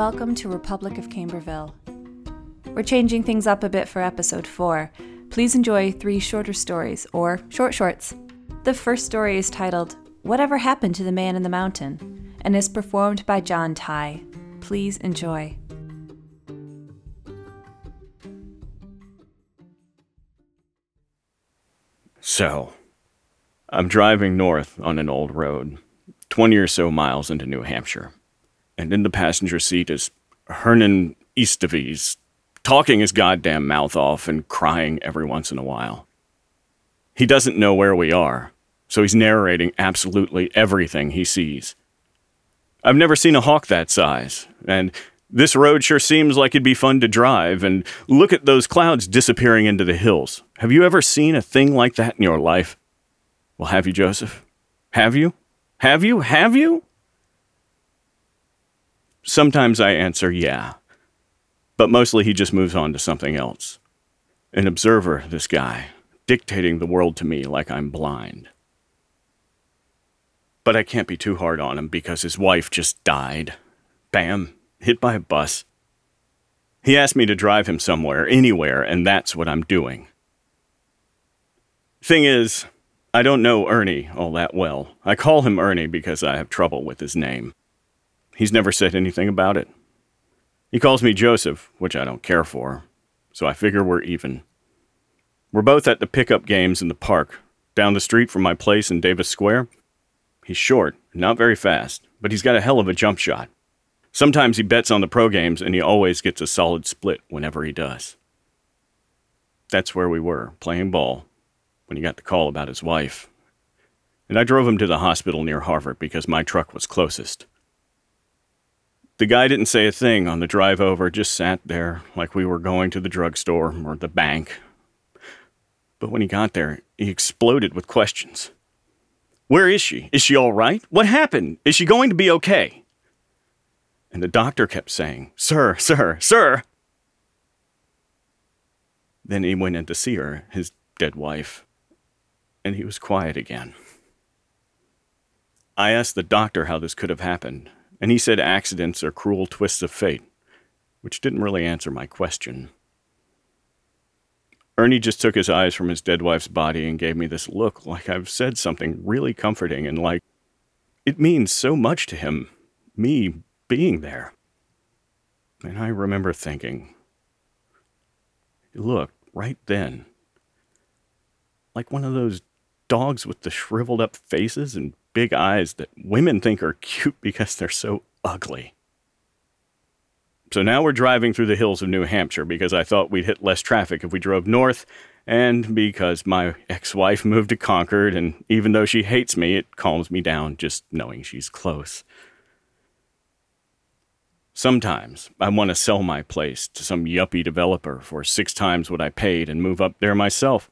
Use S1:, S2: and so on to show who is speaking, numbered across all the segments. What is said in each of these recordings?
S1: welcome to Republic of Camberville. We're changing things up a bit for episode 4. Please enjoy three shorter stories, or short shorts. The first story is titled Whatever Happened to the Man in the Mountain and is performed by John Ty. Please enjoy.
S2: So, I'm driving north on an old road, 20 or so miles into New Hampshire, and in the passenger seat is Hernan Eastavies, talking his goddamn mouth off and crying every once in a while. He doesn't know where we are, so he's narrating absolutely everything he sees. I've never seen a hawk that size, and this road sure seems like it'd be fun to drive, and look at those clouds disappearing into the hills. Have you ever seen a thing like that in your life? Well, have you, Joseph? Have you? Have you? Have you? Sometimes I answer, yeah. But mostly he just moves on to something else. An observer, this guy, dictating the world to me like I'm blind. But I can't be too hard on him because his wife just died. Bam, hit by a bus. He asked me to drive him somewhere, anywhere, and that's what I'm doing. Thing is, I don't know Ernie all that well. I call him Ernie because I have trouble with his name. He's never said anything about it. He calls me Joseph, which I don't care for, so I figure we're even. We're both at the pickup games in the park, down the street from my place in Davis Square. He's short, not very fast, but he's got a hell of a jump shot. Sometimes he bets on the pro games, and he always gets a solid split whenever he does. That's where we were, playing ball, when he got the call about his wife. And I drove him to the hospital near Harvard because my truck was closest. The guy didn't say a thing on the drive over, just sat there like we were going to the drugstore or the bank. But when he got there, he exploded with questions. Where is she? Is she all right? What happened? Is she going to be okay? And the doctor kept saying, Sir, sir, sir. Then he went in to see her, his dead wife and he was quiet again. I asked the doctor how this could have happened, and he said accidents are cruel twists of fate, which didn't really answer my question. Ernie just took his eyes from his dead wife's body and gave me this look like I've said something really comforting and like it means so much to him, me being there. And I remember thinking, look, right then, like one of those dogs with the shriveled up faces and big eyes that women think are cute because they're so ugly. So now we're driving through the hills of New Hampshire because I thought we'd hit less traffic if we drove north, and because my ex wife moved to Concord, and even though she hates me, it calms me down just knowing she's close. Sometimes I want to sell my place to some yuppie developer for six times what I paid and move up there myself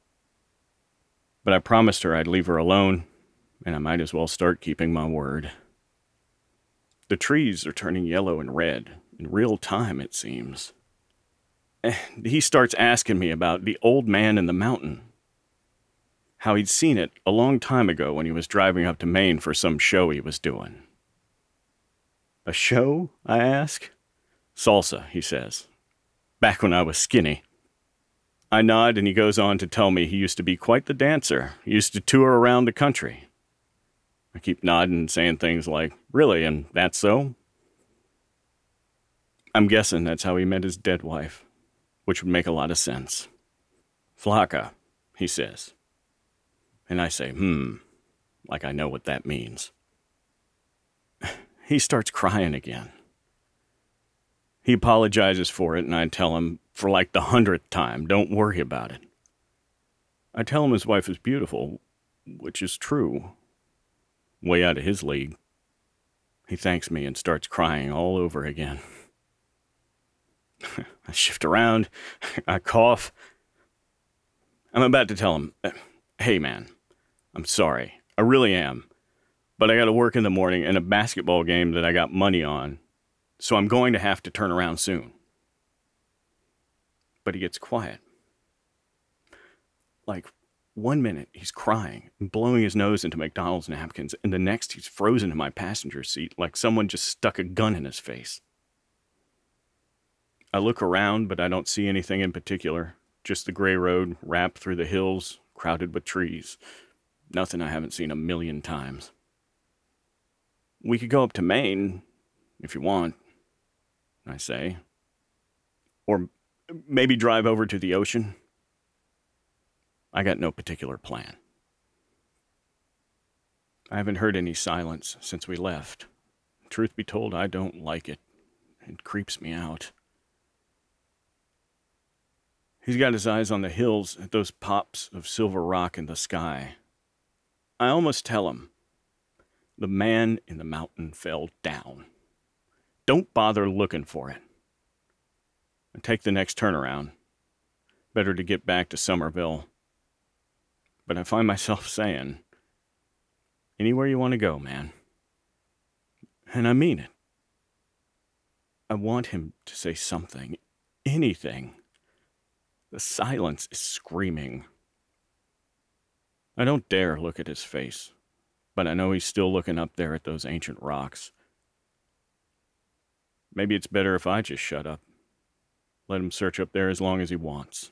S2: but I promised her I'd leave her alone, and I might as well start keeping my word. The trees are turning yellow and red in real time, it seems. And he starts asking me about the old man in the mountain. How he'd seen it a long time ago when he was driving up to Maine for some show he was doing. A show? I ask. Salsa, he says. Back when I was skinny. I nod, and he goes on to tell me he used to be quite the dancer. He used to tour around the country. I keep nodding and saying things like, Really, and that's so? I'm guessing that's how he met his dead wife, which would make a lot of sense. Flaca, he says. And I say, Hmm, like I know what that means. He starts crying again. He apologizes for it, and I tell him for like the hundredth time, don't worry about it. I tell him his wife is beautiful, which is true. Way out of his league. He thanks me and starts crying all over again. I shift around, I cough. I'm about to tell him, hey man, I'm sorry. I really am. But I got to work in the morning and a basketball game that I got money on so I'm going to have to turn around soon. But he gets quiet. Like one minute he's crying and blowing his nose into McDonald's napkins, and the next he's frozen in my passenger seat like someone just stuck a gun in his face. I look around, but I don't see anything in particular. Just the gray road wrapped through the hills, crowded with trees. Nothing I haven't seen a million times. We could go up to Maine, if you want, I say. Or maybe drive over to the ocean. I got no particular plan. I haven't heard any silence since we left. Truth be told, I don't like it. It creeps me out. He's got his eyes on the hills at those pops of silver rock in the sky. I almost tell him, the man in the mountain fell down. Don't bother looking for it. And take the next turnaround. Better to get back to Somerville. But I find myself saying, anywhere you want to go, man. And I mean it. I want him to say something, anything. The silence is screaming. I don't dare look at his face but I know he's still looking up there at those ancient rocks. Maybe it's better if I just shut up. Let him search up there as long as he wants.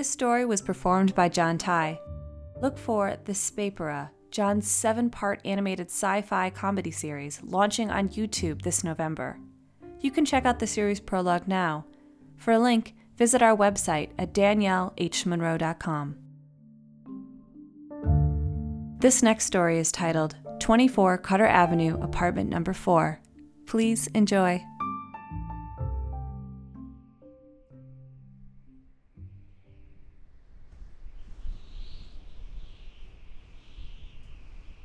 S1: This story was performed by John Ty. Look for The Spapera John's seven part animated sci fi comedy series, launching on YouTube this November. You can check out the series prologue now. For a link, visit our website at daniellehmonroe.com. This next story is titled 24 Cutter Avenue, Apartment Number 4. Please enjoy.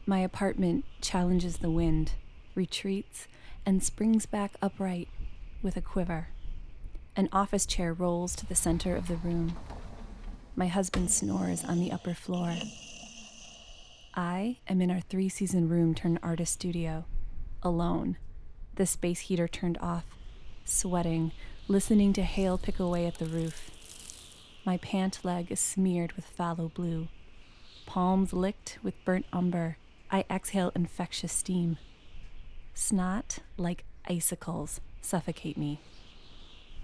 S1: My apartment challenges the wind, retreats, and springs back upright with a quiver. An office chair rolls to the center of the room. My husband snores on the upper floor. I am in our three season room turned artist studio, alone, the space heater turned off, sweating, listening to hail pick away at the roof. My pant leg is smeared with phthalo blue, palms licked with burnt umber I exhale infectious steam. Snot, like icicles, suffocate me.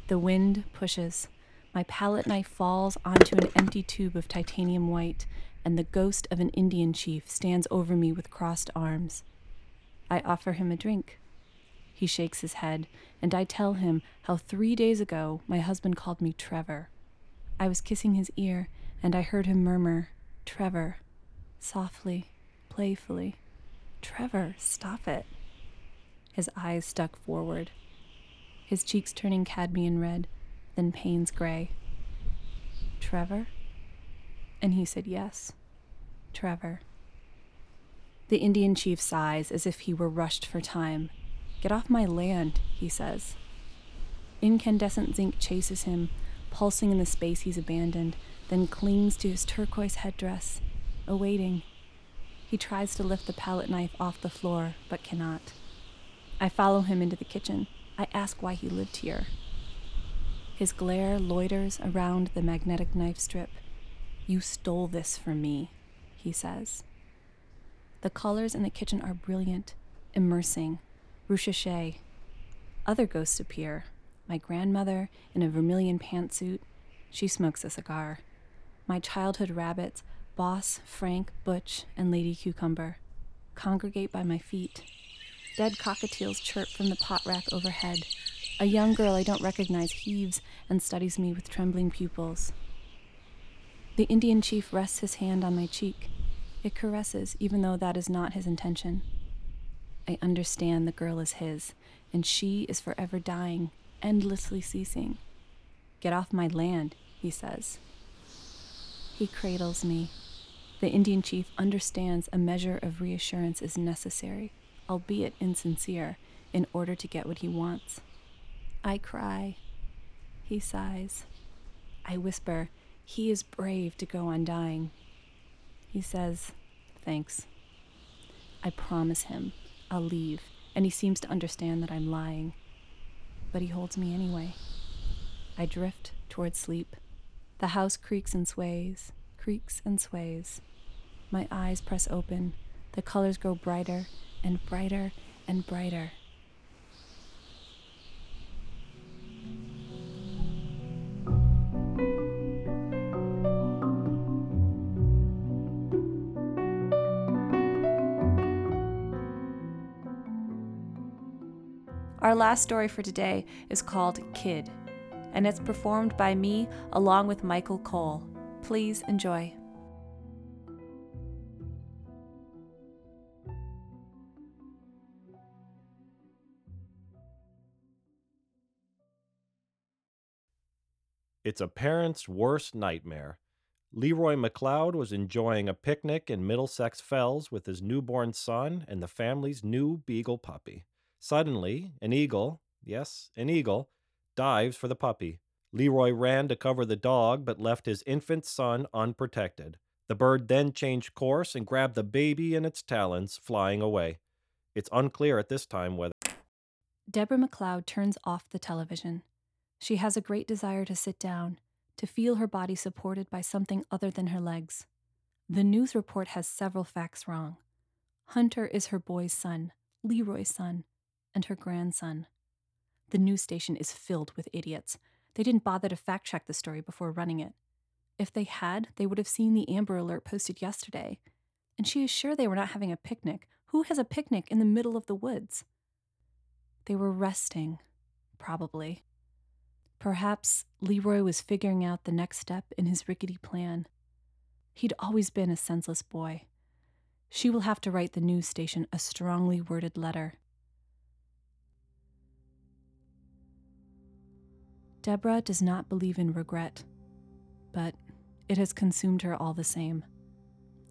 S1: The wind pushes. My palette knife falls onto an empty tube of titanium white, and the ghost of an Indian chief stands over me with crossed arms. I offer him a drink. He shakes his head, and I tell him how three days ago my husband called me Trevor. I was kissing his ear, and I heard him murmur, Trevor, softly playfully. Trevor, stop it. His eyes stuck forward, his cheeks turning cadmium red, then Payne's gray. Trevor? And he said yes. Trevor. The Indian chief sighs as if he were rushed for time. Get off my land, he says. Incandescent zinc chases him, pulsing in the space he's abandoned, then clings to his turquoise headdress, awaiting. He tries to lift the palette knife off the floor, but cannot. I follow him into the kitchen. I ask why he lived here. His glare loiters around the magnetic knife strip. You stole this from me, he says. The colors in the kitchen are brilliant, immersing, recherche. Other ghosts appear. My grandmother in a vermilion pantsuit. She smokes a cigar. My childhood rabbits Boss, Frank, Butch, and Lady Cucumber congregate by my feet. Dead cockatiels chirp from the pot rack overhead. A young girl I don't recognize heaves and studies me with trembling pupils. The Indian chief rests his hand on my cheek. It caresses, even though that is not his intention. I understand the girl is his, and she is forever dying, endlessly ceasing. Get off my land, he says. He cradles me, the Indian chief understands a measure of reassurance is necessary, albeit insincere, in order to get what he wants. I cry. He sighs. I whisper, He is brave to go on dying. He says, Thanks. I promise him I'll leave, and he seems to understand that I'm lying. but he holds me anyway. I drift toward sleep. The house creaks and sways, creaks and sways. My eyes press open. The colors grow brighter and brighter and brighter. Our last story for today is called Kid, and it's performed by me along with Michael Cole. Please enjoy.
S3: It's a parent's worst nightmare. Leroy McLeod was enjoying a picnic in Middlesex Fells with his newborn son and the family's new beagle puppy. Suddenly, an eagle, yes, an eagle, dives for the puppy. Leroy ran to cover the dog but left his infant son unprotected. The bird then changed course and grabbed the baby in its talons, flying away. It's unclear at this time whether.
S1: Deborah McLeod turns off the television. She has a great desire to sit down, to feel her body supported by something other than her legs. The news report has several facts wrong. Hunter is her boy's son, Leroy's son, and her grandson. The news station is filled with idiots. They didn't bother to fact check the story before running it. If they had, they would have seen the Amber Alert posted yesterday. And she is sure they were not having a picnic. Who has a picnic in the middle of the woods? They were resting, probably. Perhaps Leroy was figuring out the next step in his rickety plan. He'd always been a senseless boy. She will have to write the news station a strongly worded letter. Deborah does not believe in regret, but it has consumed her all the same.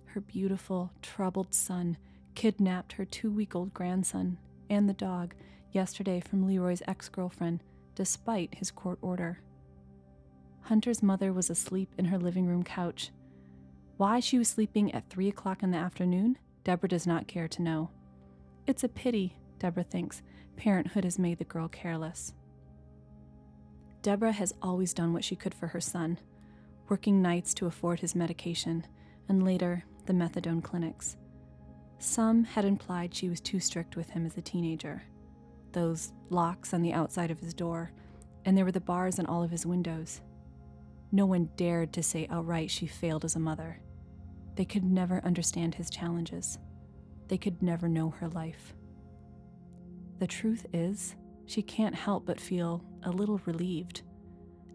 S1: Her beautiful, troubled son kidnapped her two week old grandson and the dog yesterday from Leroy's ex girlfriend despite his court order. Hunter's mother was asleep in her living room couch. Why she was sleeping at 3 o'clock in the afternoon, Deborah does not care to know. It's a pity, Deborah thinks, parenthood has made the girl careless. Deborah has always done what she could for her son, working nights to afford his medication, and later, the methadone clinics. Some had implied she was too strict with him as a teenager those locks on the outside of his door, and there were the bars on all of his windows. No one dared to say outright she failed as a mother. They could never understand his challenges. They could never know her life. The truth is, she can't help but feel a little relieved.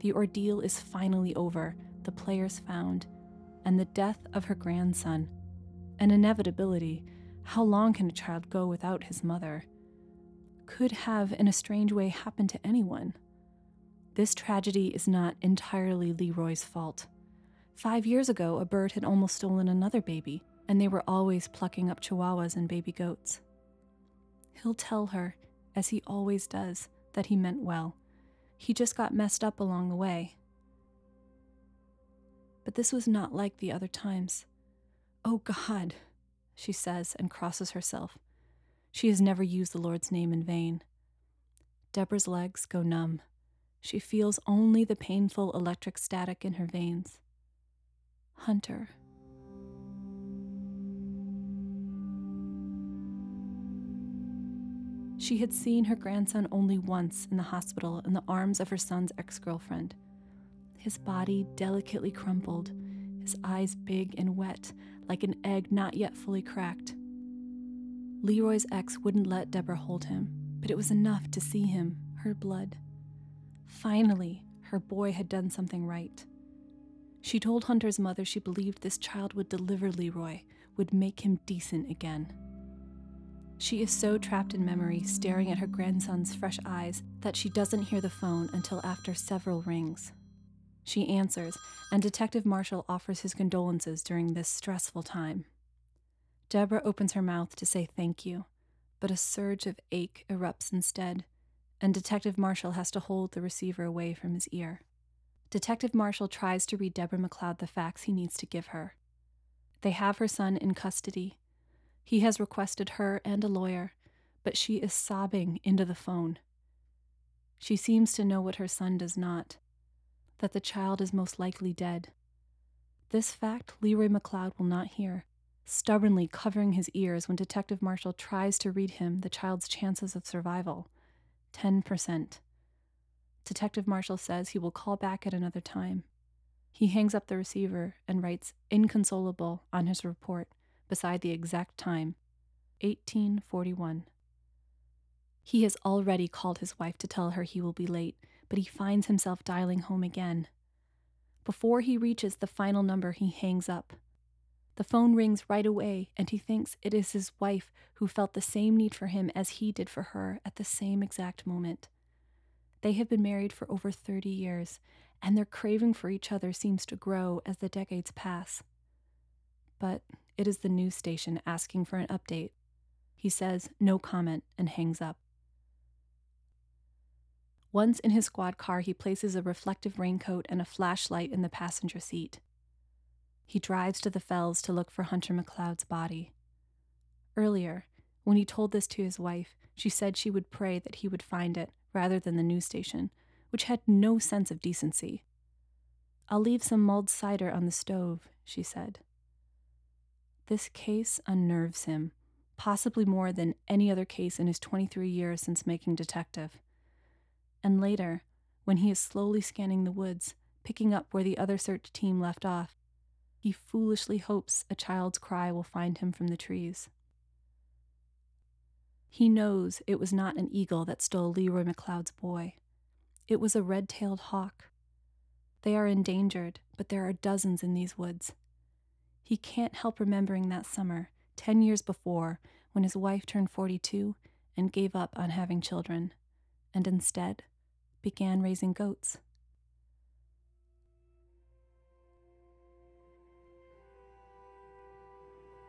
S1: The ordeal is finally over, the players found, and the death of her grandson. An inevitability. How long can a child go without his mother? Could have, in a strange way, happened to anyone. This tragedy is not entirely Leroy's fault. Five years ago, a bird had almost stolen another baby, and they were always plucking up chihuahuas and baby goats. He'll tell her, as he always does, that he meant well. He just got messed up along the way. But this was not like the other times. Oh God, she says and crosses herself. She has never used the Lord's name in vain. Deborah's legs go numb. She feels only the painful electric static in her veins. Hunter. She had seen her grandson only once in the hospital in the arms of her son's ex girlfriend. His body delicately crumpled, his eyes big and wet, like an egg not yet fully cracked. Leroy's ex wouldn't let Deborah hold him, but it was enough to see him, her blood. Finally, her boy had done something right. She told Hunter's mother she believed this child would deliver Leroy, would make him decent again. She is so trapped in memory, staring at her grandson's fresh eyes, that she doesn't hear the phone until after several rings. She answers, and Detective Marshall offers his condolences during this stressful time. Deborah opens her mouth to say thank you, but a surge of ache erupts instead, and Detective Marshall has to hold the receiver away from his ear. Detective Marshall tries to read Deborah McLeod the facts he needs to give her. They have her son in custody. He has requested her and a lawyer, but she is sobbing into the phone. She seems to know what her son does not that the child is most likely dead. This fact Leroy McLeod will not hear, stubbornly covering his ears when Detective Marshall tries to read him the child's chances of survival 10%. Detective Marshall says he will call back at another time. He hangs up the receiver and writes inconsolable on his report beside the exact time 1841. He has already called his wife to tell her he will be late, but he finds himself dialing home again. Before he reaches the final number, he hangs up. The phone rings right away, and he thinks it is his wife who felt the same need for him as he did for her at the same exact moment. They have been married for over 30 years, and their craving for each other seems to grow as the decades pass. But it is the news station asking for an update. He says no comment and hangs up. Once in his squad car, he places a reflective raincoat and a flashlight in the passenger seat. He drives to the fells to look for Hunter McLeod's body. Earlier, when he told this to his wife, she said she would pray that he would find it rather than the news station, which had no sense of decency. I'll leave some mulled cider on the stove, she said. This case unnerves him, possibly more than any other case in his 23 years since making detective and later, when he is slowly scanning the woods, picking up where the other search team left off, he foolishly hopes a child's cry will find him from the trees. He knows it was not an eagle that stole Leroy McLeod's boy. It was a red tailed hawk. They are endangered, but there are dozens in these woods. He can't help remembering that summer, ten years before, when his wife turned 42 and gave up on having children, and instead began raising goats.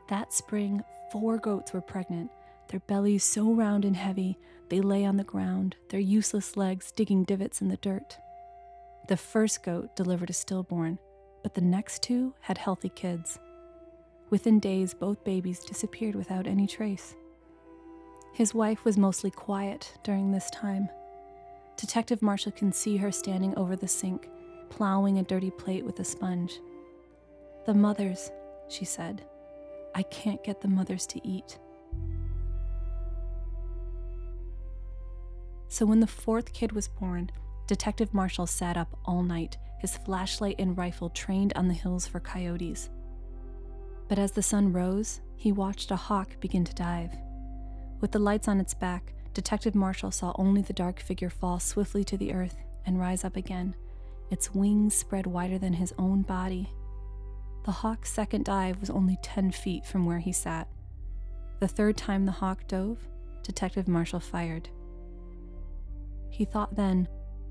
S1: That spring, four goats were pregnant, their bellies so round and heavy they lay on the ground, their useless legs digging divots in the dirt. The first goat delivered a stillborn, but the next two had healthy kids. Within days, both babies disappeared without any trace. His wife was mostly quiet during this time. Detective Marshall can see her standing over the sink, plowing a dirty plate with a sponge. The mothers, she said. I can't get the mothers to eat. So when the fourth kid was born, Detective Marshall sat up all night, his flashlight and rifle trained on the hills for coyotes. But as the sun rose, he watched a hawk begin to dive. With the lights on its back, Detective Marshall saw only the dark figure fall swiftly to the earth and rise up again, its wings spread wider than his own body. The hawk's second dive was only 10 feet from where he sat. The third time the hawk dove, Detective Marshall fired. He thought then,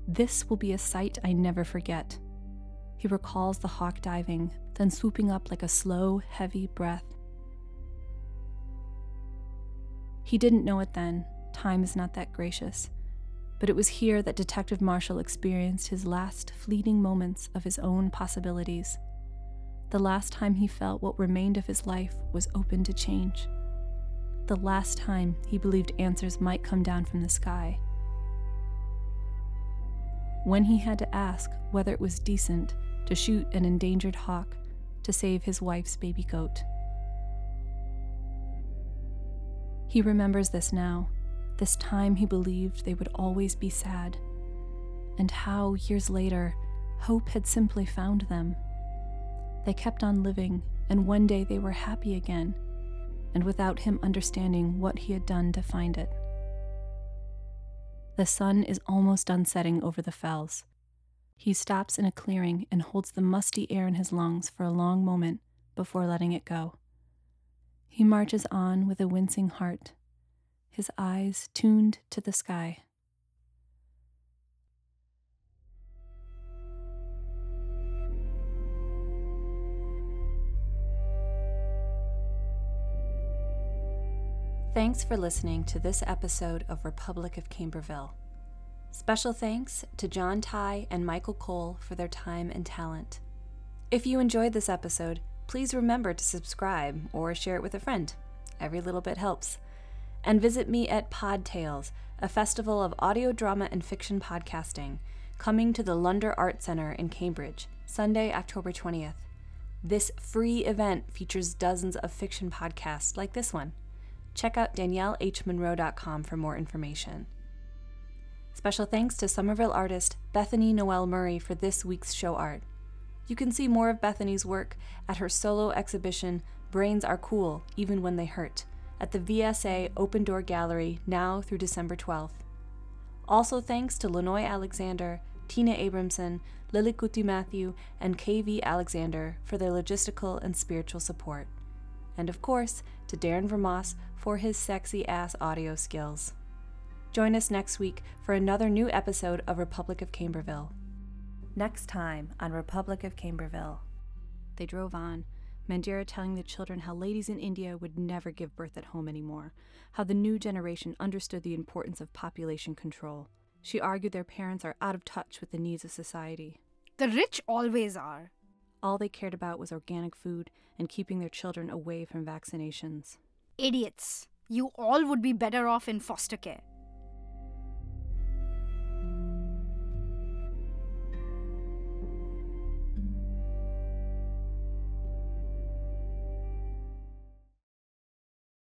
S1: this will be a sight I never forget. He recalls the hawk diving, then swooping up like a slow, heavy breath. He didn't know it then, time is not that gracious. But it was here that Detective Marshall experienced his last fleeting moments of his own possibilities. The last time he felt what remained of his life was open to change. The last time he believed answers might come down from the sky. When he had to ask whether it was decent to shoot an endangered hawk to save his wife's baby goat. He remembers this now this time he believed they would always be sad, and how, years later, hope had simply found them. They kept on living, and one day they were happy again, and without him understanding what he had done to find it. The sun is almost done setting over the fells. He stops in a clearing and holds the musty air in his lungs for a long moment before letting it go. He marches on with a wincing heart his eyes tuned to the sky. Thanks for listening to this episode of Republic of Camberville. Special thanks to John Ty and Michael Cole for their time and talent. If you enjoyed this episode, please remember to subscribe or share it with a friend. Every little bit helps and visit me at Pod Tales, a festival of audio drama and fiction podcasting, coming to the Lunder Art Center in Cambridge, Sunday, October 20th. This free event features dozens of fiction podcasts like this one. Check out daniellehmonroe.com for more information. Special thanks to Somerville artist Bethany Noel Murray for this week's show art. You can see more of Bethany's work at her solo exhibition, Brains Are Cool, Even When They Hurt, at the VSA Open Door Gallery now through December 12th. Also, thanks to Lenoy Alexander, Tina Abramson, Lily Kuti Matthew, and KV Alexander for their logistical and spiritual support. And of course, to Darren Vermas for his sexy ass audio skills. Join us next week for another new episode of Republic of Camberville. Next time on Republic of Camberville. They drove on, Mandira telling the children how ladies in India would never give birth at home anymore, how the new generation understood the importance of population control. She argued their parents are out of touch with the needs of society.
S4: The rich always are.
S1: All they cared about was organic food and keeping their children away from vaccinations.
S4: Idiots. You all would be better off in foster care.